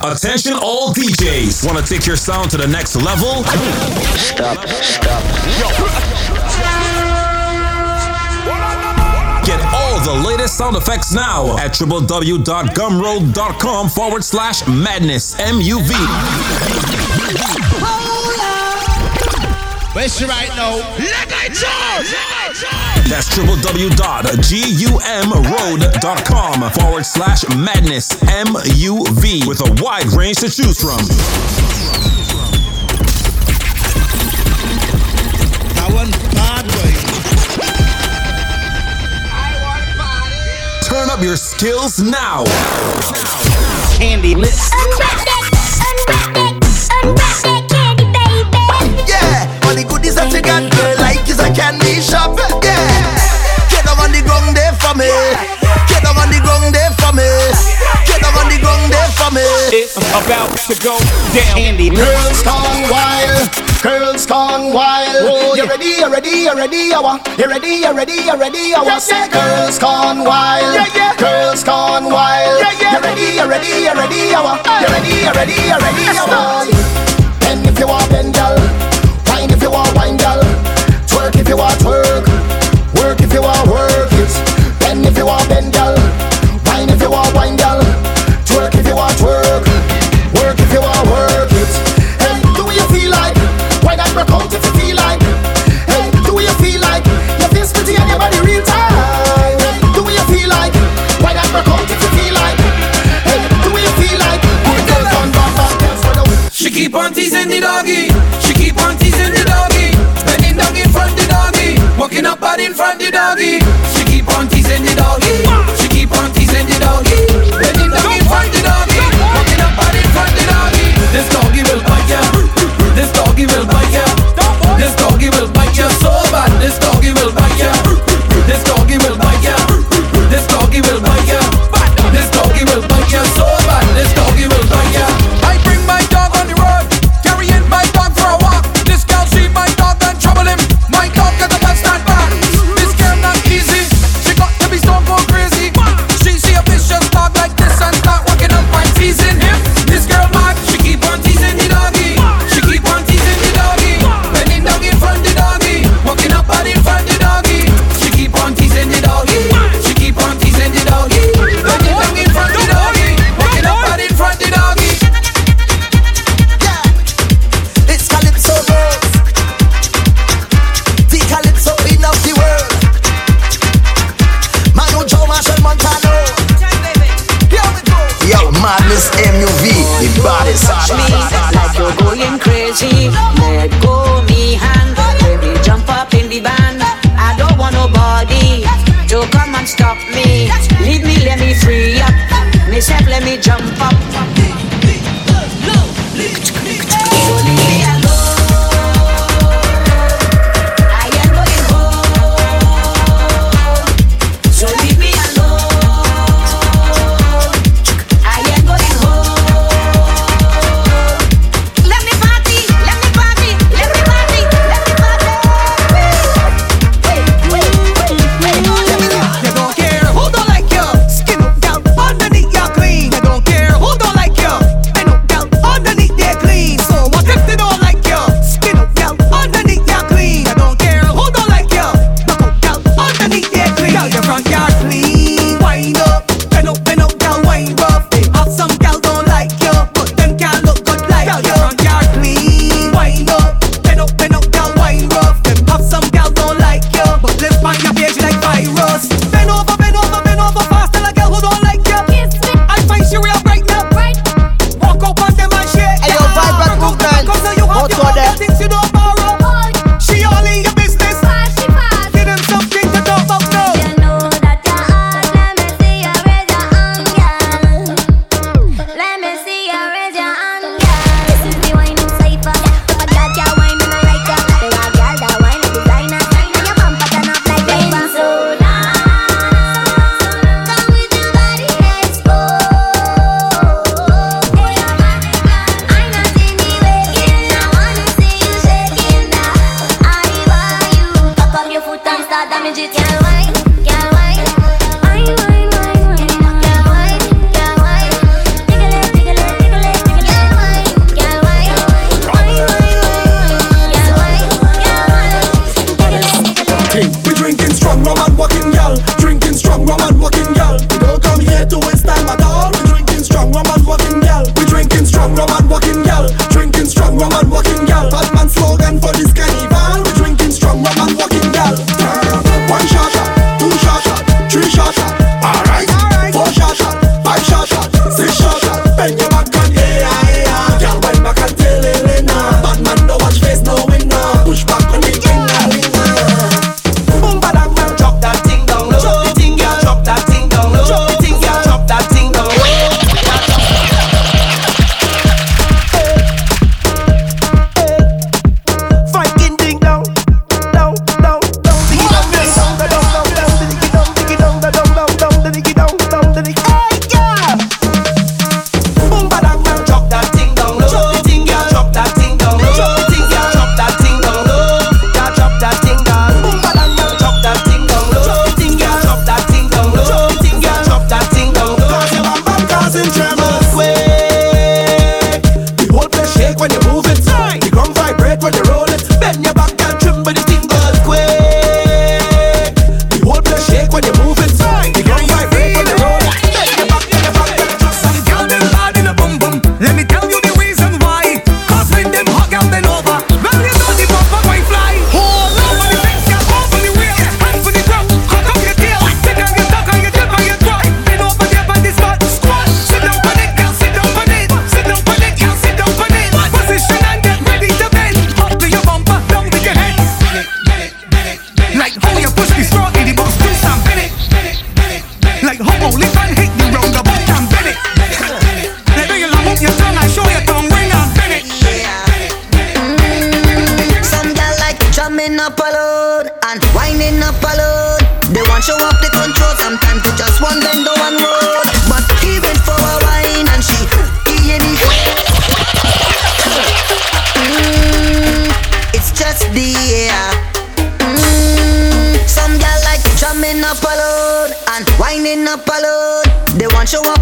Attention all DJs. Want to take your sound to the next level? Stop, stop. Get all the latest sound effects now at www.gumroad.com forward slash madness MUV. Right now? Like I told! That's www.gumroad.com forward slash madness MUV with a wide range to choose from. I want bad boy. Turn up your skills now. Candy, let's. Yeah, all the goodies that you got, girl, like is a candy shop. Yeah. for me. It's about to go down. Andy, girls gone wild, girls gone wild. Whoa, you ready? You ready? You ready? You want? You ready? You ready? You ready? You want? Say, girls gone wild, yeah, yeah. girls gone wild. Yeah, yeah. You ready? You ready? You ready? You want? You ready? You ready? You ready? You want? Bend if you want, bend, girl. Wine if you want, wine, girl. Twerk if you want, twerk. Work if you want, work. Revolt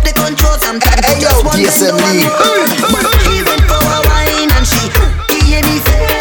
up the control sometimes. Hey, yo, just even for a wine and she.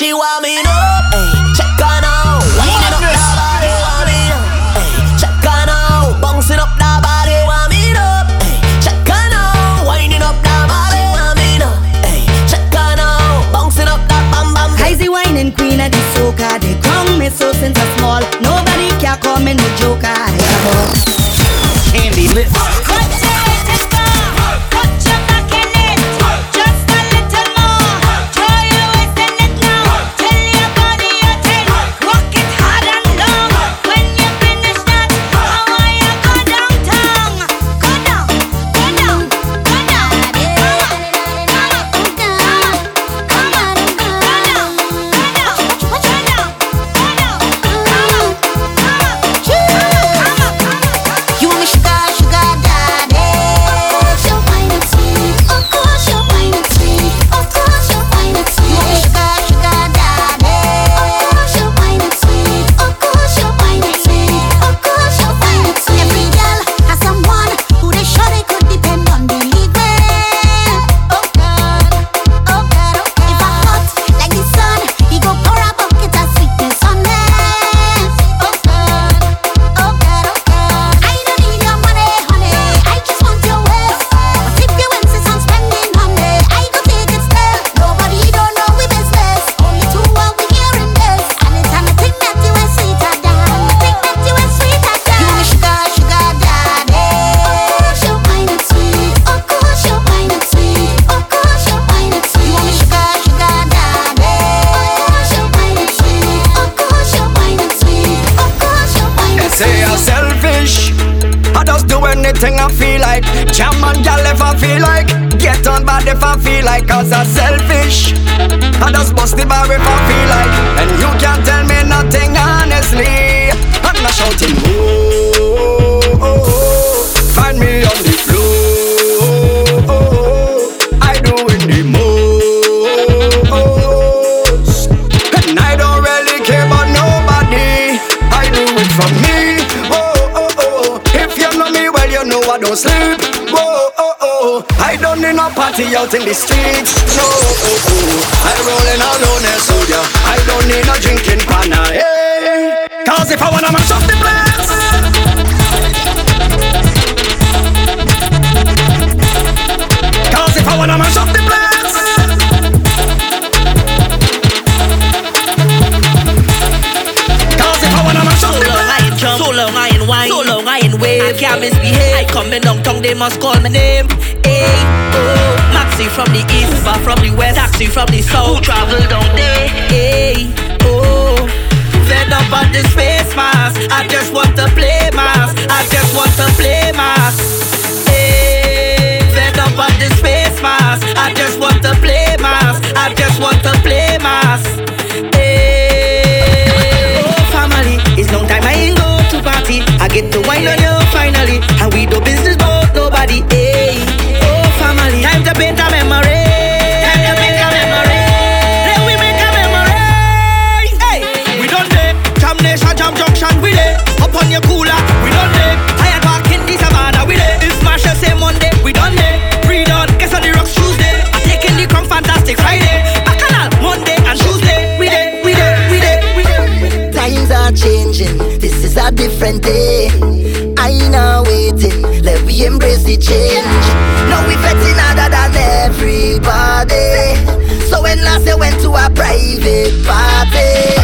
she want me up, ayy, check her out. Winding up that body, want me up, ayy, check her out. Bouncing up that body, want me up, ayy, check her out. Winding up that body, want me up, ayy, check her out. Bouncing up that bam bam. Crazy whining queen at the soca, they come me so since I'm small. Nobody can come in no joker. Candy lips. Wine, so long I ain't wave. I can't misbehave. I coming down tongue, they must call my name. Hey, oh, Maxi from the east, but from the west, taxi from the south. Who travel down there? Hey, oh, fed up on this face mask. I just want to play mask. I just want to play mask. Hey, fed up on this face mask. I just want to play on you finally, and we do business about nobody. Hey, oh family, time to paint a memory. Time to paint a memory. Let we make a memory. Hey, we done there. Jam Nation, Jam Junction, we there. Up on your cooler, we done there. Tired walk in the savannah, we there. If Machel say Monday, we done there. Free done, guess on the rocks Tuesday. I taking the crown fantastic Friday. Bacchanal Monday and Tuesday, we there, we there, we there, we there. Times are changing, this is a different day. Change. Now we fetting harder than everybody. So when last I went to a private party,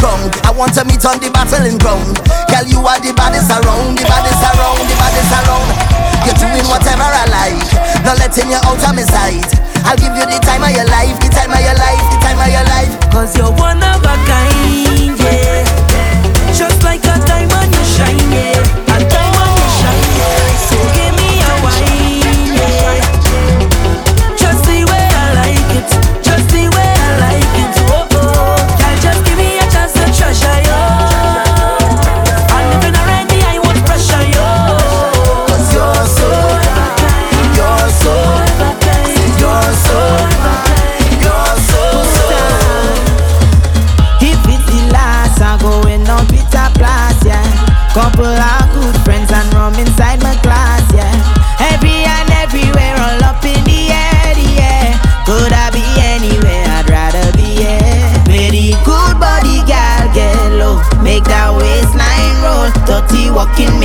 ground. I want to meet on the battling ground. Girl, you are the baddest around, the baddest around, the baddest around. You're doing whatever I like, not letting you out of my sight. I'll give you the time of your life, the time of your life, the time of your life. Cause you're one of a kind,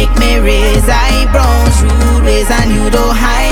make me raise eyebrows. Rude ways, and you don't hide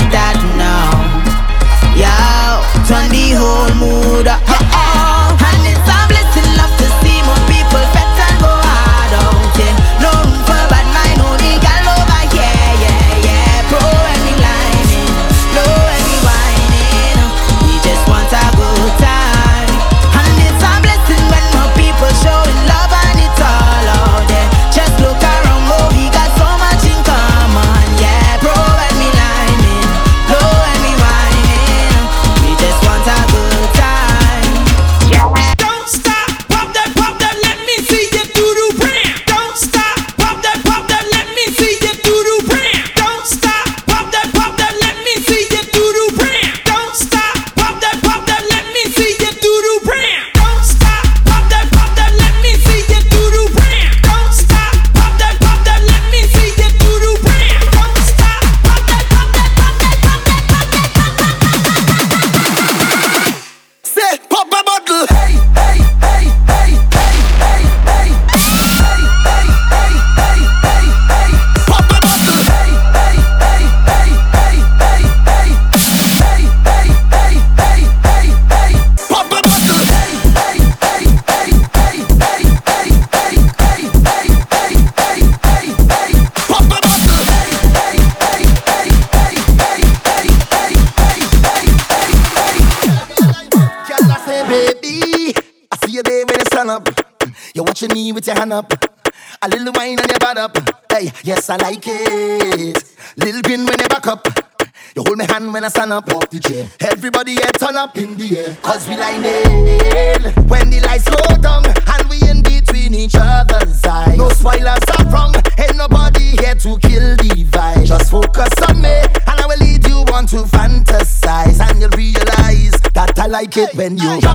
it when you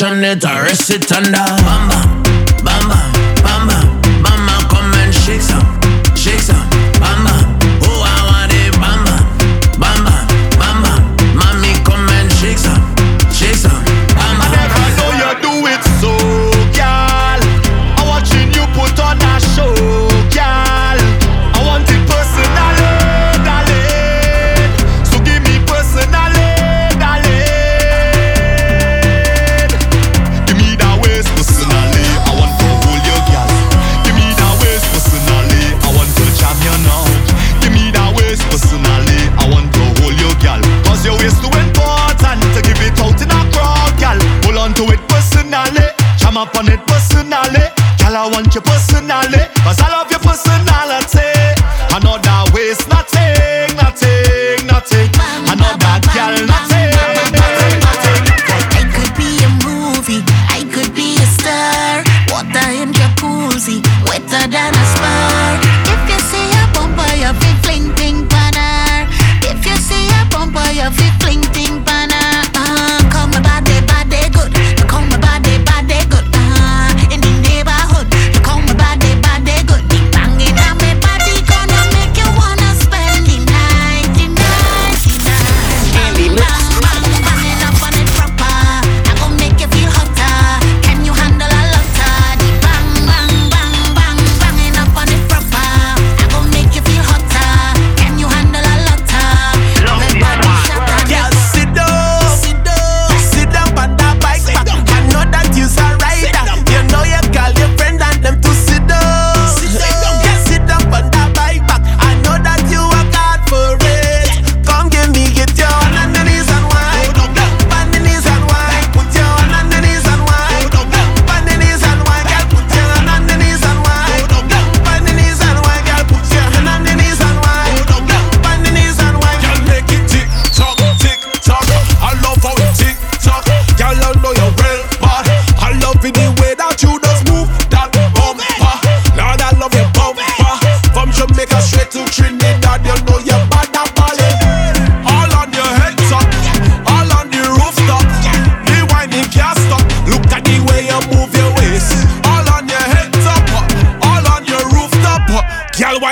turn it, I rest it under.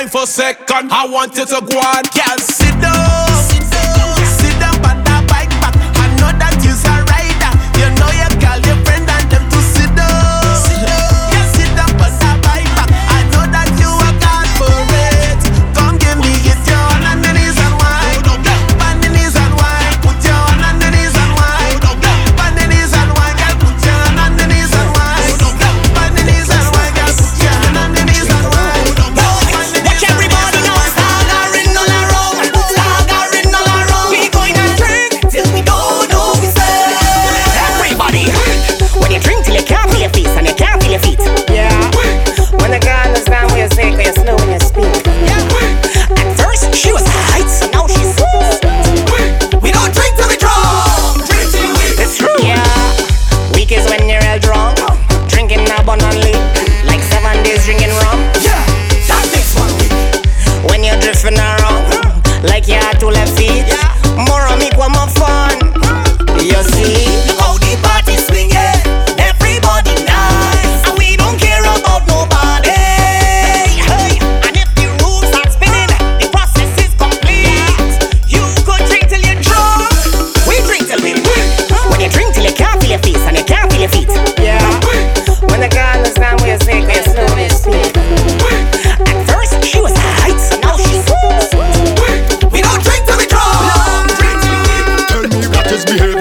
for second. I want you to go on, girl. misbehave.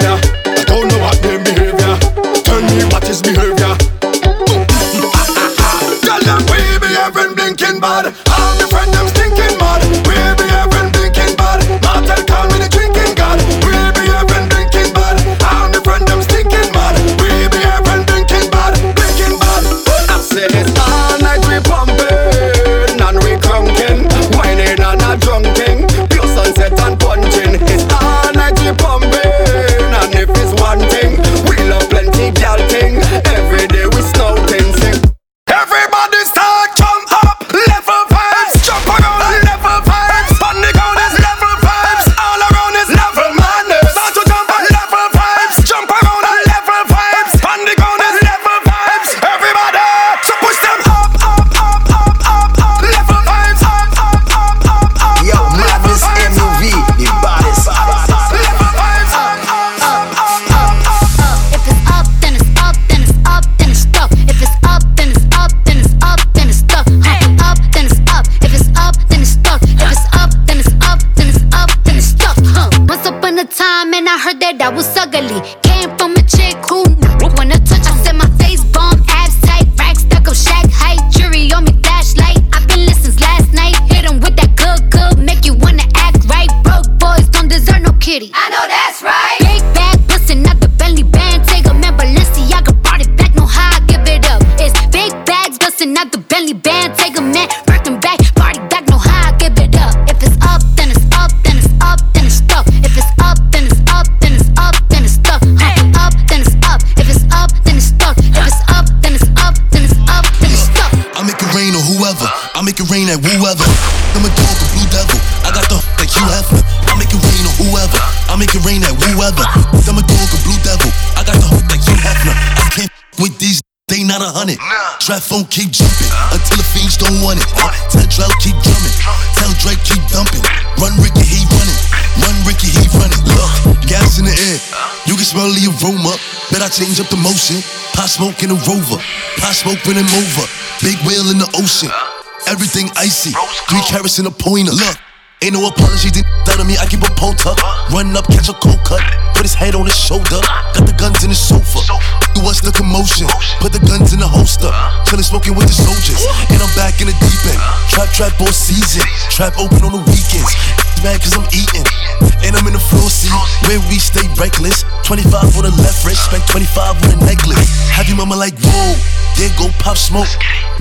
Rain at whoever. I'm a dog, a blue devil. I got the like you have. I make it rain on whoever. I make it rain at whoever. I'm a dog, a blue devil. I got the like you have. I can't with these. They not a hundred. Trap phone keep jumping until the fiends don't want it. Tell Drell keep drumming. Tell Drake keep dumping. Run Ricky, he running. Run Ricky, he running. Look, gas in the air. You can smell the aroma. Bet I change up the motion. Pot smoke in a rover. Pot smoke when I'm over. Big whale in the ocean. Everything icy. Three carats in a pointer. Look. Ain't no apology, didn't out of me, I keep a pole tuck. Run up, catch a cold cut. Put his head on his shoulder. Got the guns in the sofa. Do what's the commotion? Put the guns in the holster. Chillin' smoking with the soldiers. And I'm back in the deep end. Trap, trap all season. Trap open on the weekends. Mad cause I'm eating. And I'm in the floor seat. Where we stay reckless. 25 for the left wrist. Spent 25 on a necklace. Happy mama like, whoa. There go pop smoke.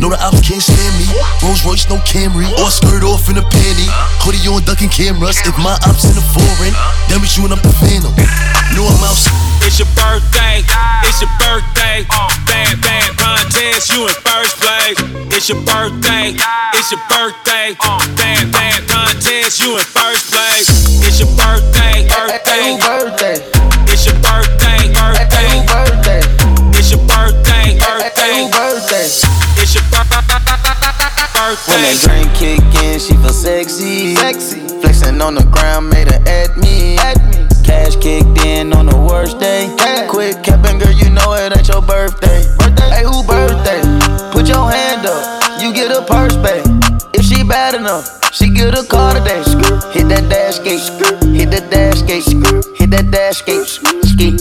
No, the ops can't stand me. Rolls Royce, no Camry. Or skirt off in a panty. Hoodie on ducking cameras. If my ops in the foreign, then we shooting up the phantom. No, I'm out. It's your birthday, it's your birthday. Bad, bad contest, you in first place. It's your birthday, it's your birthday. Bad, bad contest, you in first place. It's your birthday, birthday. birthday. When that drink kick in, she feel sexy. Sexy. Flexing on the ground, made her at me. At me. Cash kicked in on the worst day. Quick capping, girl, you know it ain't your birthday. birthday. Hey, who birthday? Put your hand up, you get a purse back. If she bad enough, she get a car today. Hit that dash gate, hit that dash gate, hit that dash gate, ski.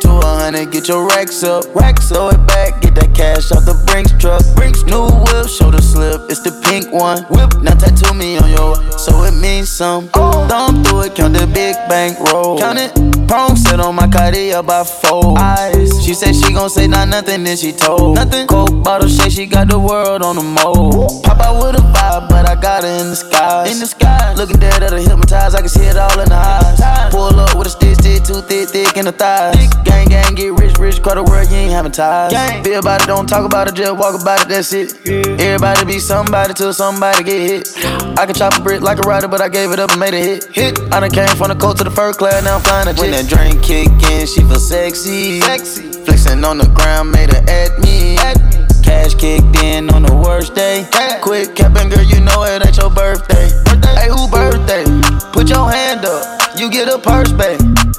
50 bands to a hundred, get your racks up. Racks throw it back, get that cash off the Brinks truck. Brinks new whip, shoulder slip, it's the pink one. Whip, now tattoo me on your, so it means some. Oh. Thumb through it, count the big bank roll. Count it, prong set on my Cartier by four. Eyes, she said she gon' say not nothing, then she told. Nothing. Coke bottle shake, she got the world on the mold. Pop out with a vibe, but I got her in the sky. In the sky, looking dead at her hypnotized, I can see it all in the eyes. Pull up with a stick, stick, too thick, thick in the thighs. Gang, gang, get rich, rich, call the world, you ain't having ties. Feel about it, don't talk about it, just walk about it, that's it. Everybody be somebody till somebody get hit. I can chop a brick like a rider, but I gave it up and made a hit. Hit. I done came from the coast to the fur class, now I'm flying a jet. When that drink kick in, she feel sexy. Sexy. Flexing on the ground, made her at me. At me. Cash kicked in on the worst day. Quick capping, girl, you know it ain't your birthday. Hey, who birthday? Put your hand up, you get a purse back.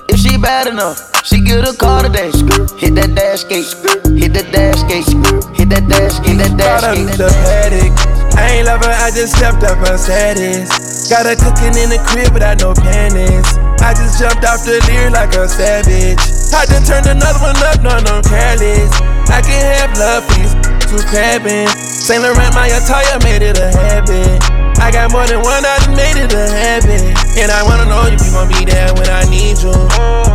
If she bad enough, she get a car today. Hit that dash gate, hit that dash gate, hit that dash gate, that dash gate. the paddock. I ain't love her, I just stepped up her status. Got her cooking in the crib without no panties. I just jumped off the Lear like a savage. I done turned another one up, no, no, careless. I can have love for two crabbing. Saint Laurent, my attire made it a habit. I got more than one, I done made it a habit. And I wanna know if you gon' be there when I need you.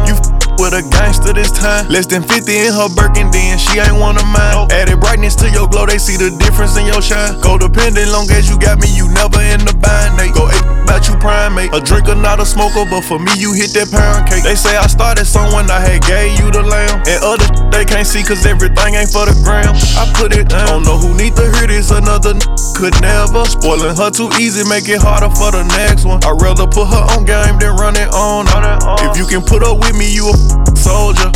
You with a gangster this time. Less than 50 in her Birkin, then she ain't one of mine. Added brightness to your glow, they see the difference in your shine. Codependent, long as you got me, you never in the bind. They go about you primate. A drinker, not a smoker, but for me, you hit that pound cake. They say I started someone I had gave you the lamb. And other they can't see, cause everything ain't for the gram. I put it down. Don't know who need to hear this, another could never. Spoiling her too easy, make it harder for the next one. I'd rather put her on game than run it on. If you can put up with me, you a soldier.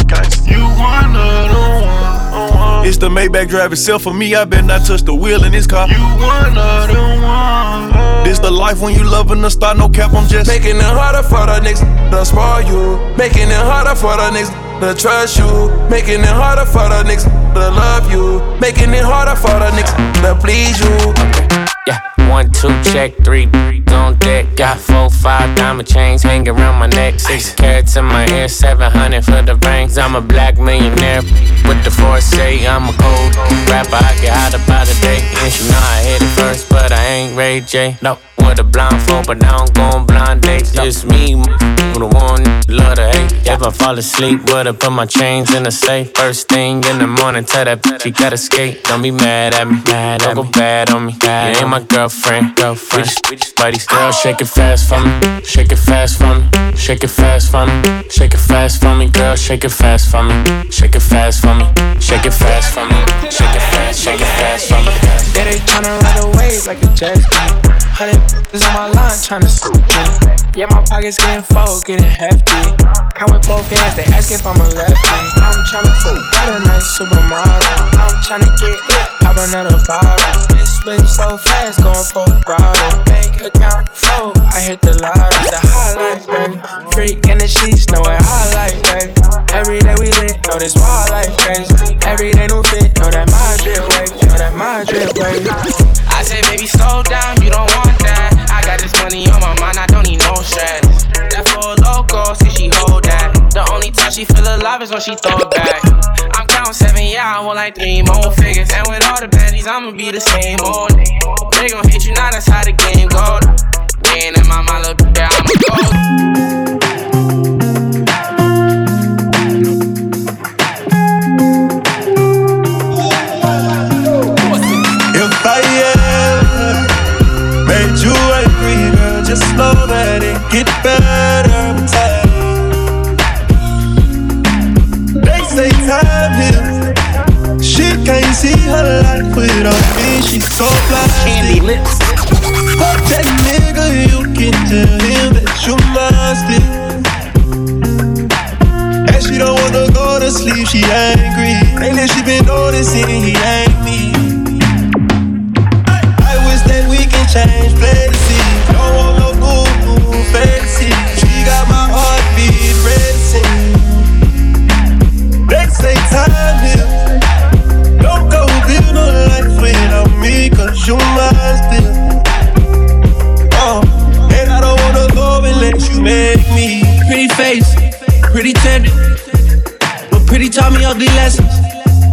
You one of the one. It's the Maybach drive itself for me. I bet not touch the wheel in this car. You one of the one. This the life when you loving the star, no cap. I'm just Making it harder for the niggas to spoil you. Making it harder for the niggas to trust you. Making it harder for the niggas to love you. Making it harder for the niggas to please you. One, two, check, three, on deck. Got four, five diamond chains hanging around my neck. Six carats in my ear, 700 for the rings. I'm a black millionaire with the foresight. I'm a cold rapper, I get hotter by the day. And you know I hit it first, but I ain't Ray J. No, with a blindfold, but now I don't go on blind dates. Just me, with the one, love to hate. If I fall asleep, would've put my chains in the safe. First thing in the morning, tell that bitch you gotta skate. Don't be mad at me, mad don't go bad on me. You ain't my girlfriend, girlfriend. We just, we just buddies. Girl, shake it fast for me, shake it fast for me, shake it fast for me, shake it fast for me. Girl, shake it fast for me, shake it fast for me, shake it fast for me, shake it fast, shake it fast for me. Yeah, they tryna ride a wave like a jet ski. Hundred is on my line tryna scoop me. Yeah, my pockets getting full, getting hefty. Count with both hands, they ask if I'm a lefty. I'm tryna fuck got a nice supermodel. I'm tryna get it, pop another bottle. This bitch so fast, going a throttle. Bank account full, I hit the lotto. The highlight, baby. Freak in the sheets, know it highlight, baby. Every day we lit, know this wild life crazy. Every day new fit, know that my drip wave, know that my drip wave. I said, baby, slow down, you don't want that. I got this money on my mind, I don't need no stress. Alive is when she throw it back. I'm counting seven, yeah, I want like three more figures. And with all the baddies, I'ma be the same old. They gon' hit you now, that's how the game goes. Her life without me. She's so blind. Candy lips. Fuck that nigga, you can tell him that you must And she don't wanna go to sleep, she angry. Lately she been noticing he ain't me. I wish that we can change, want no me, cause you mine still. Uh, and I don't wanna go and let you make me. Pretty face, pretty tender. But pretty taught me ugly lessons.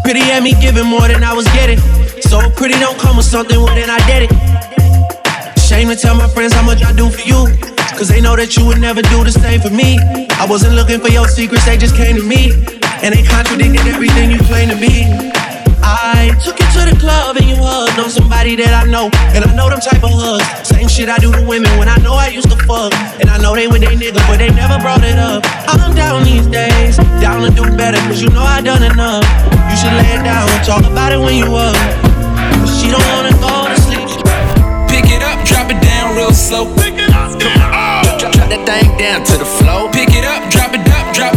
Pretty had me giving more than I was getting. So pretty don't come with something, well then I did it. Shame to tell my friends how much I do for you. Cause they know that you would never do the same for me. I wasn't looking for your secrets, they just came to me. And they contradicted everything you claimed to be. I took you to the club and you hugged on somebody that I know. And I know them type of hugs. Same shit I do to women when I know I used to fuck. And I know they with they nigga, but they never brought it up. I'm down these days, down to do better, cause you know I done enough. You should lay it down and talk about it when you up. But she don't wanna go to sleep. Pick it up, drop it down real slow. Pick it up, oh. drop, drop that thing down to the floor. Pick it up, drop it up, drop it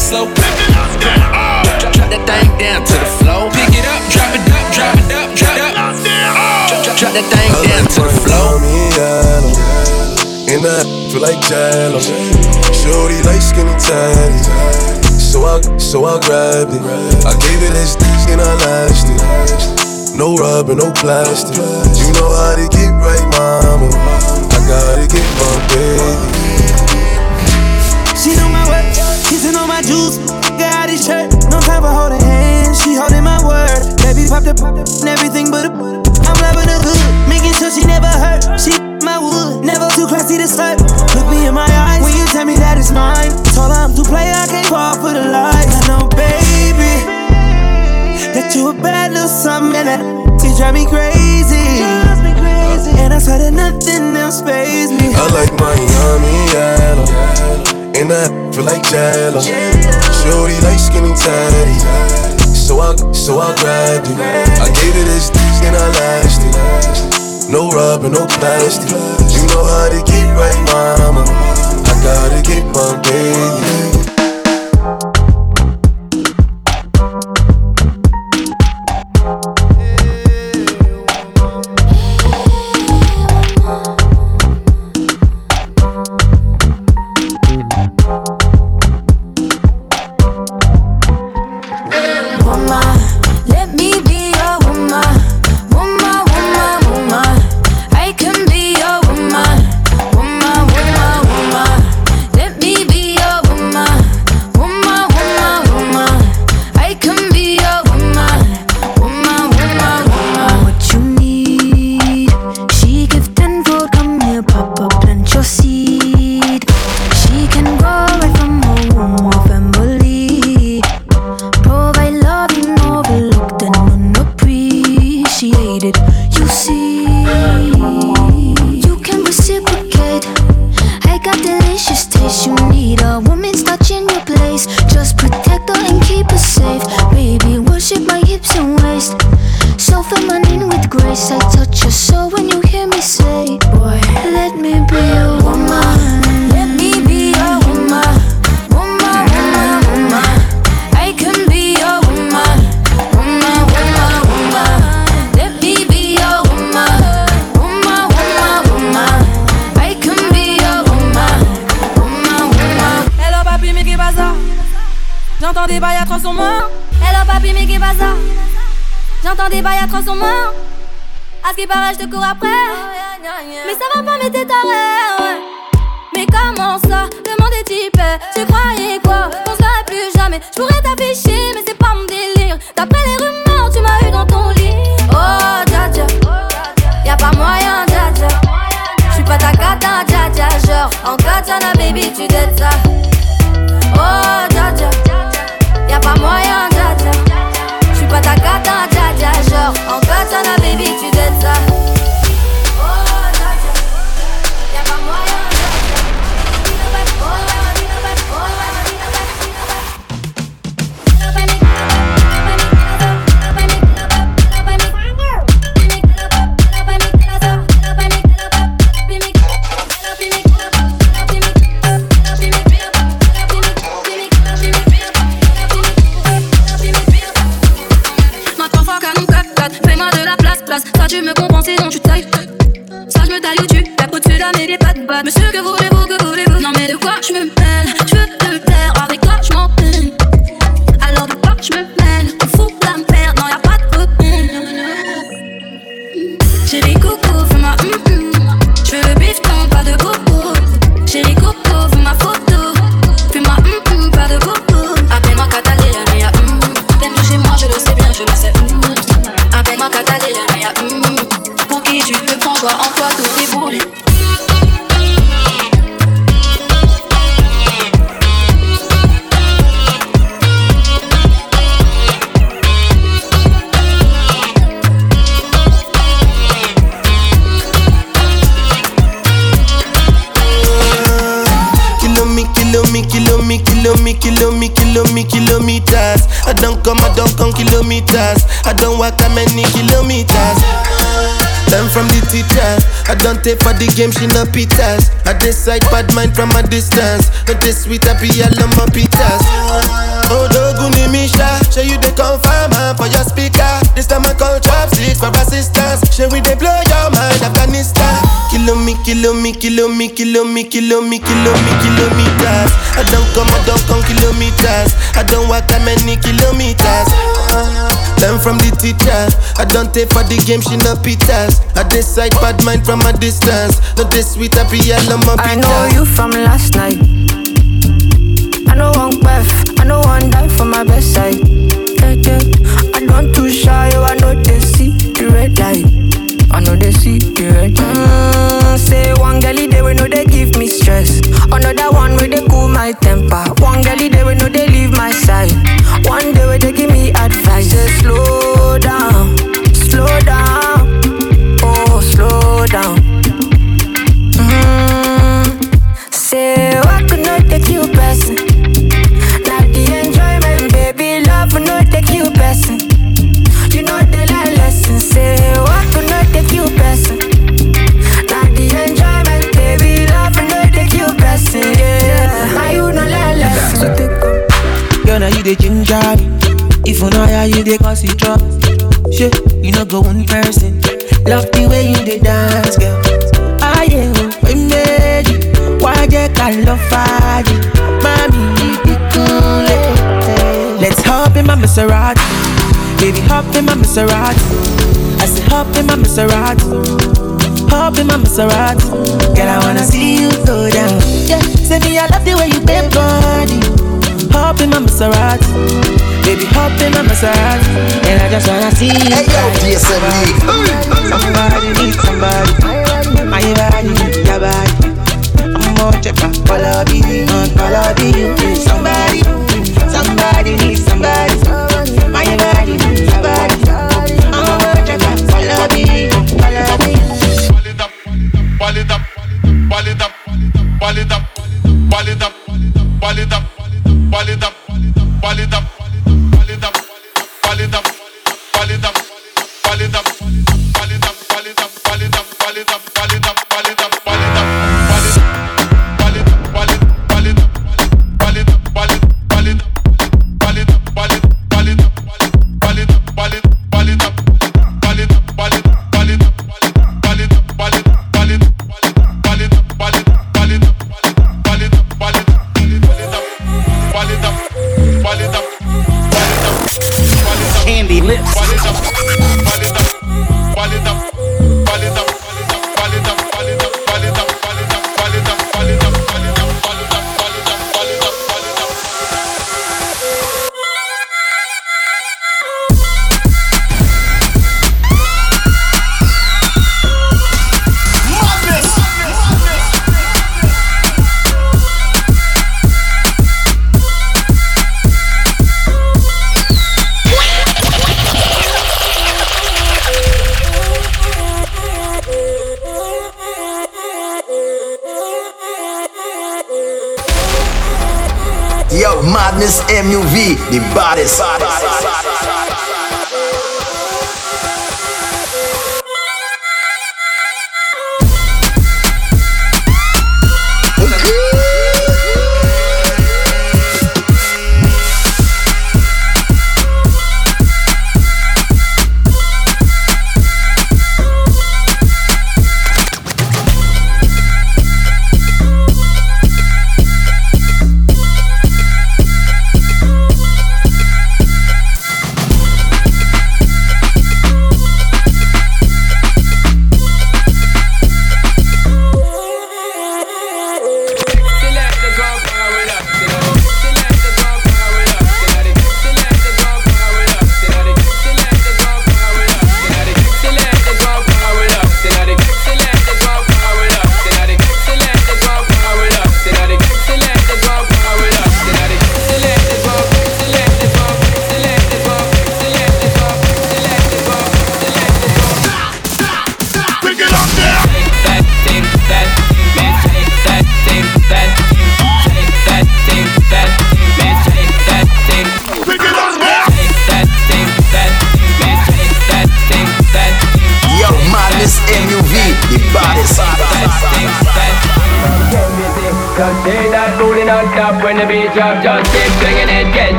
slow. Pick it up, drop, drop that thing down to the floor. Pick it up, drop it up, drop it up, drop it up. Drop, oh. drop, drop that thing down to the floor. In the feel like jello. Shorty like skinny tiny. So I, so I grabbed it. I gave it this and I lashed it. No rubber, no plastic. You know how to get right, mama. I gotta get my baby. She know my work, Kissing on my juice, got out his shirt. No time for holding hands, she holding my word. Baby popped up, and everything but a I'm loving the hood, making sure she never hurt. She my wood, never too classy to slurp. Look me in my eyes when you tell me that it's mine. Told her I'm too play, I can't fall for the lies. I know, baby, that you a bad little something, and that you drive me crazy. And I swear that nothing else pays me. I like Miami, yeah and I feel like jello. Shorty like skinny tighty, so I so I grabbed it. I gave it as this and I lasted. No rubber, no plastic. You know how to get right, mama. I gotta get my baby. them from a distance. But this sweet happy, I my pitas. Oh, Doguni Misha, show you the confirm for your speaker. This time I call trap six for assistance. Show we they blow your mind, Afghanistan. Kilo me, kilo me, kilo me, kilo me, kilometers. I don't come, I don't come kilometers. I don't walk that many kilometers. Uh-huh. Learn from the teacher. I don't take for the game, she no pitas. I decide bad mind from a distance. No this sweet happy, I love my pita. I know you from last night. I know one breath, I know one die for my best side. Yeah, yeah. I don't too shy, oh, I know they see the red light. I know they see the red light. Mm, say one girlie, they we know they give me stress. Another one where they cool my temper. One girlie, they we know they leave my side. One day where they give me Say slow down, slow down, oh slow down. Mm, say what could not take you person. Not the enjoyment, baby. Love will not take you person. You know the life lesson. Say what could not take you person. Not the enjoyment, baby. Love will not take you person. Yeah, now you know life. So take up. Girl, now you the ginger. If you know how you dey cause it drop. Shit, you know go one person. Love the way you dey dance, girl. Yeah, we made it. Why they call love fire? Mommy, you be cool. eh. Let's hop in my Maserati. Baby, hop in my Maserati. I said hop in my Maserati. Hop in my Maserati. Girl, I wanna see you go down. Yeah, say me I love the way you bend body. Hop in my Maserati. Baby, hop in my Maserati. And I just wanna see you. Hey, yo, Somebody need somebody. My body need your body. I'm more checker. Follow me, uh, follow me. Somebody, somebody need somebody. My body need your body. I'm more checker. Follow me, follow me. Ball it up, ball it up, ball it up, ball it up, ball it up, ball it up, ball it up, ball it up, ball it up, ball it up, ball it up, ball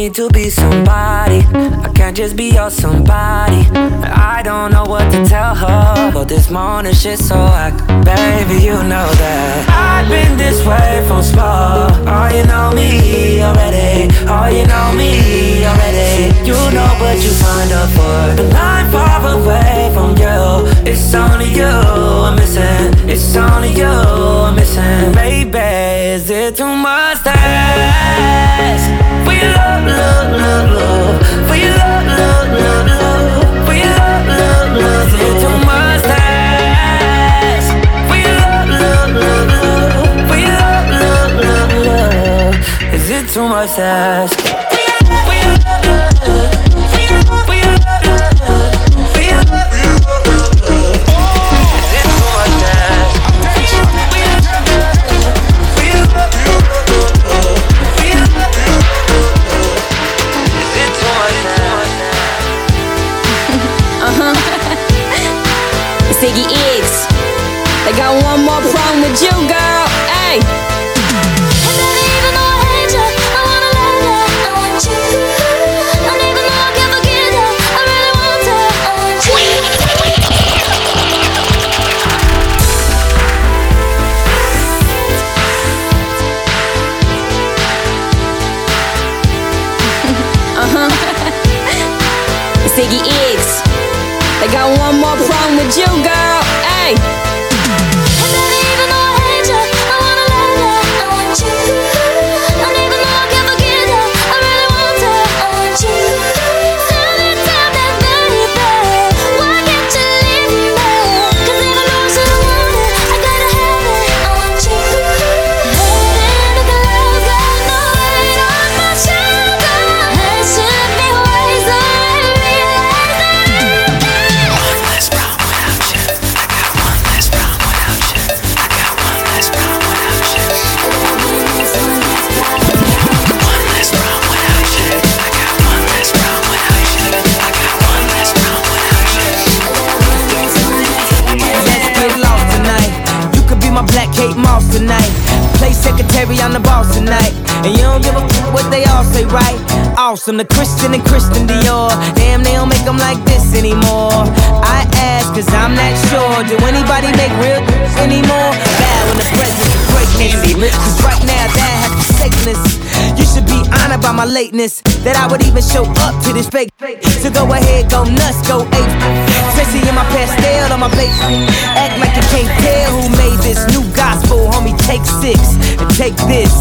me to be somebody, I can't just be your somebody. I don't know what to tell her, but this morning shit so I, baby, you know that I've been this way from small. Oh, you know me already. Oh, you know me already. You know what you signed up for, and I'm far away from you. It's only you I'm missing. It's only you I'm missing. Baby, is it too much to ask? Too much to ask? Greatness. Cause right now, that has forsaken us. You should be honored by my lateness. That I would even show up to this fake. So go ahead, go nuts, go ape. Especially in my pastel on my plate. Act like you can't tell who made this new gospel. Homie, take six and take this.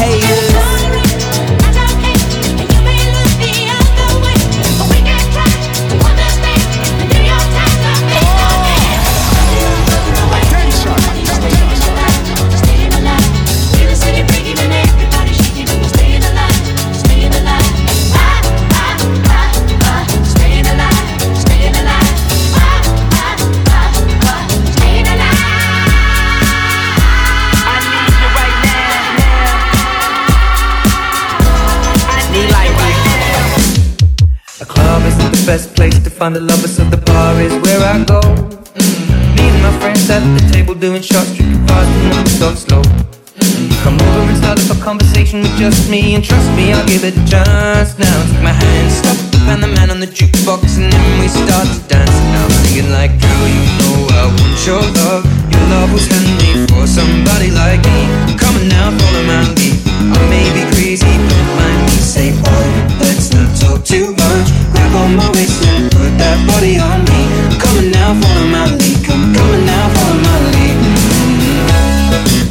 Haters. Best place to find the lovers, so the bar is where I go. Me and my friends at the table doing shots, drinking fast and we start slow. Come over and start up a conversation with just me, and trust me, I'll give it a chance. Now take my hand, stop, and the man on the jukebox, and then we start to dance. And I'm singing like, girl, you know I want your love. Your love was handmade for somebody like me. Come on now, follow my lead. I may be crazy, don't mind me. Say, boy, let's not talk too much. Grab on my waist and put that body on me. I'm coming now, follow my lead. I'm coming now, follow my lead.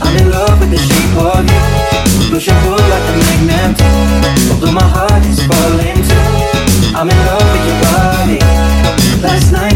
I'm in love with the shape of you. Push and pull like a magnet. Although my heart is falling too. I'm in love with your body. Last night.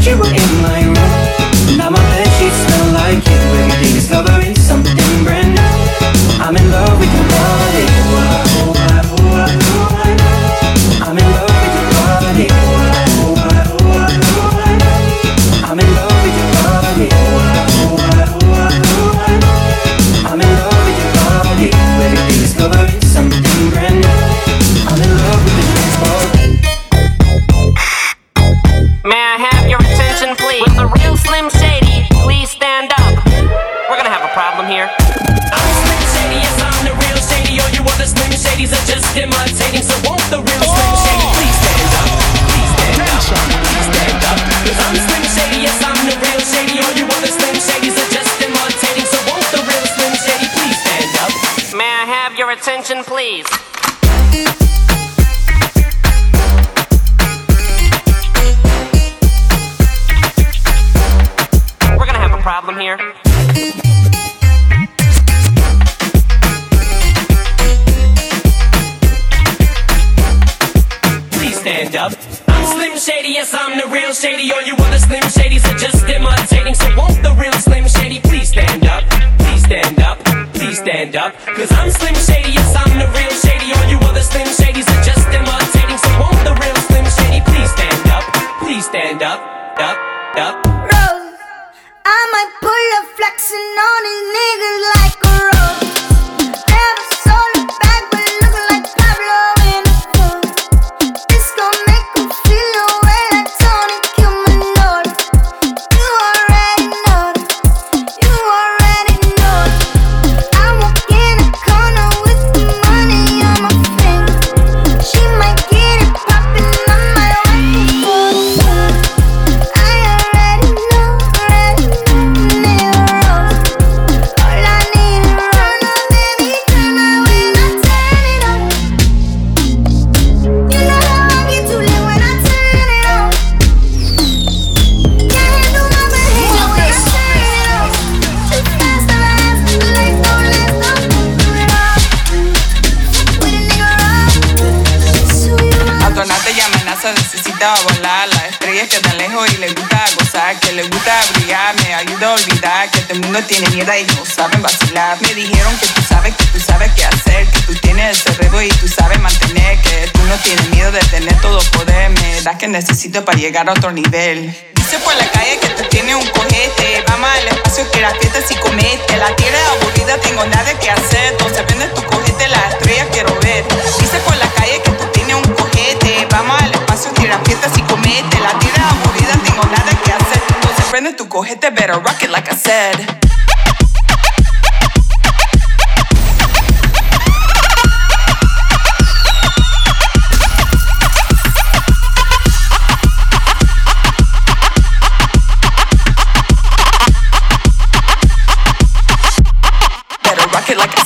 que necesito para llegar a otro nivel. Dice por la calle que te tiene un cojete. Vamos al espacio que la fiesta si comete. La tierra aburrida, tengo nada que hacer. Entonces prende tu cojete, la estrella quiero ver. Dice por la calle que te tiene un cojete. Vamos al espacio que la fiesta si comete. La tierra aburrida, tengo nada que hacer. Entonces prende tu cojete, better rocket like I said.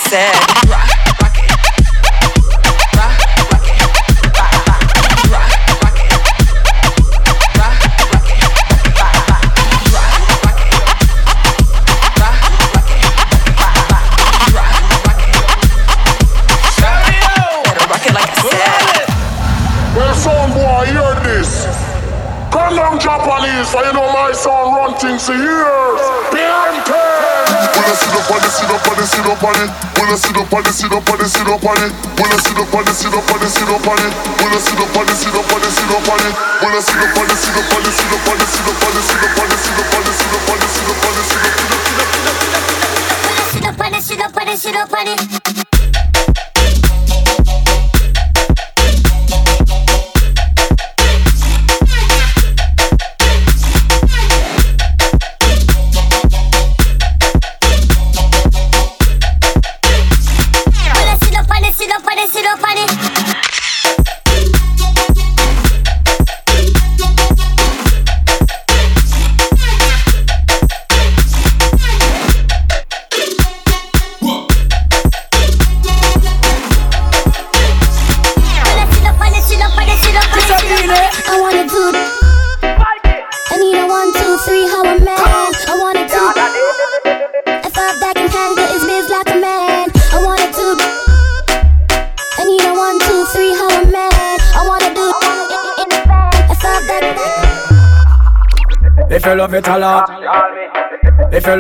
said. Japanese, so you know my son run things a year. When I see the party, see the party, see the party. When I see the party, see the party, see the party. When I see the party, see the party, see the party. When I see the party, see the party, see the party. When I see.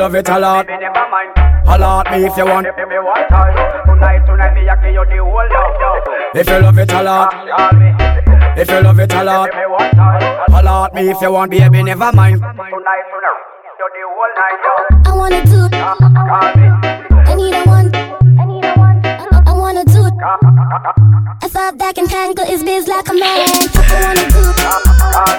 love it a lot. Alert me if you want. Tonight, tonight, you the whole. If you love it a lot. If you love it a lot, alert me if you want, baby, never mind. I wanna do. I need a one. I wanna do. I back and tangle is biz like a man. I wanna do.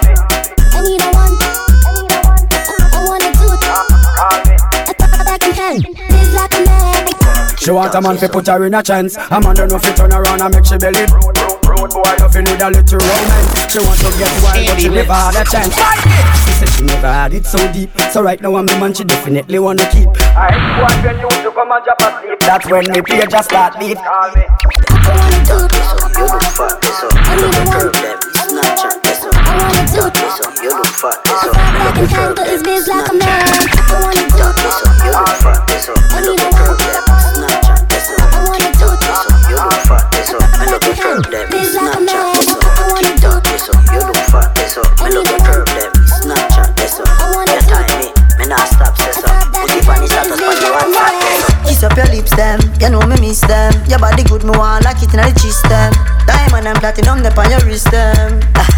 get a man fi put her in a chance. A man don't know fi turn around and make she believe. Road, road, road boy, you fi a little romance. She want to get wild, but she never had a chance. She said she never had it so deep. So right now I'm the man she definitely wanna keep. I want when you to come and drop asleep. That's when the page just start deep. I wanna do this, you look fat, this up. I look at curve, baby, Snapchat, this up. I wanna do this, you look fat, this up. I look at curve, baby, Snapchat, this. I wanna do this, you look fat, this up. You know me miss them. Your body good, me want like it in the cheese them. Diamond and platinum, they on your wrist them. Ah.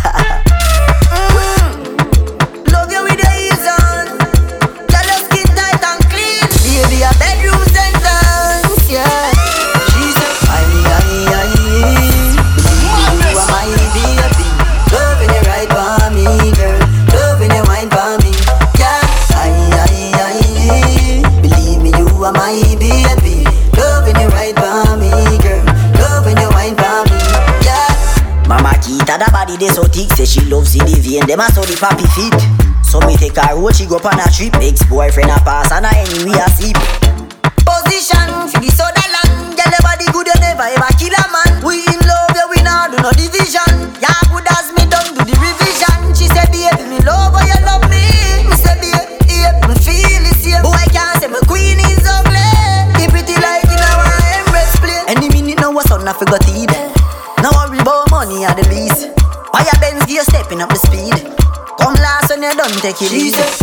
Them a saw the papi feet. So me take a road, she go on a trip. Ex-boyfriend a pass and a anyway a sleep. take.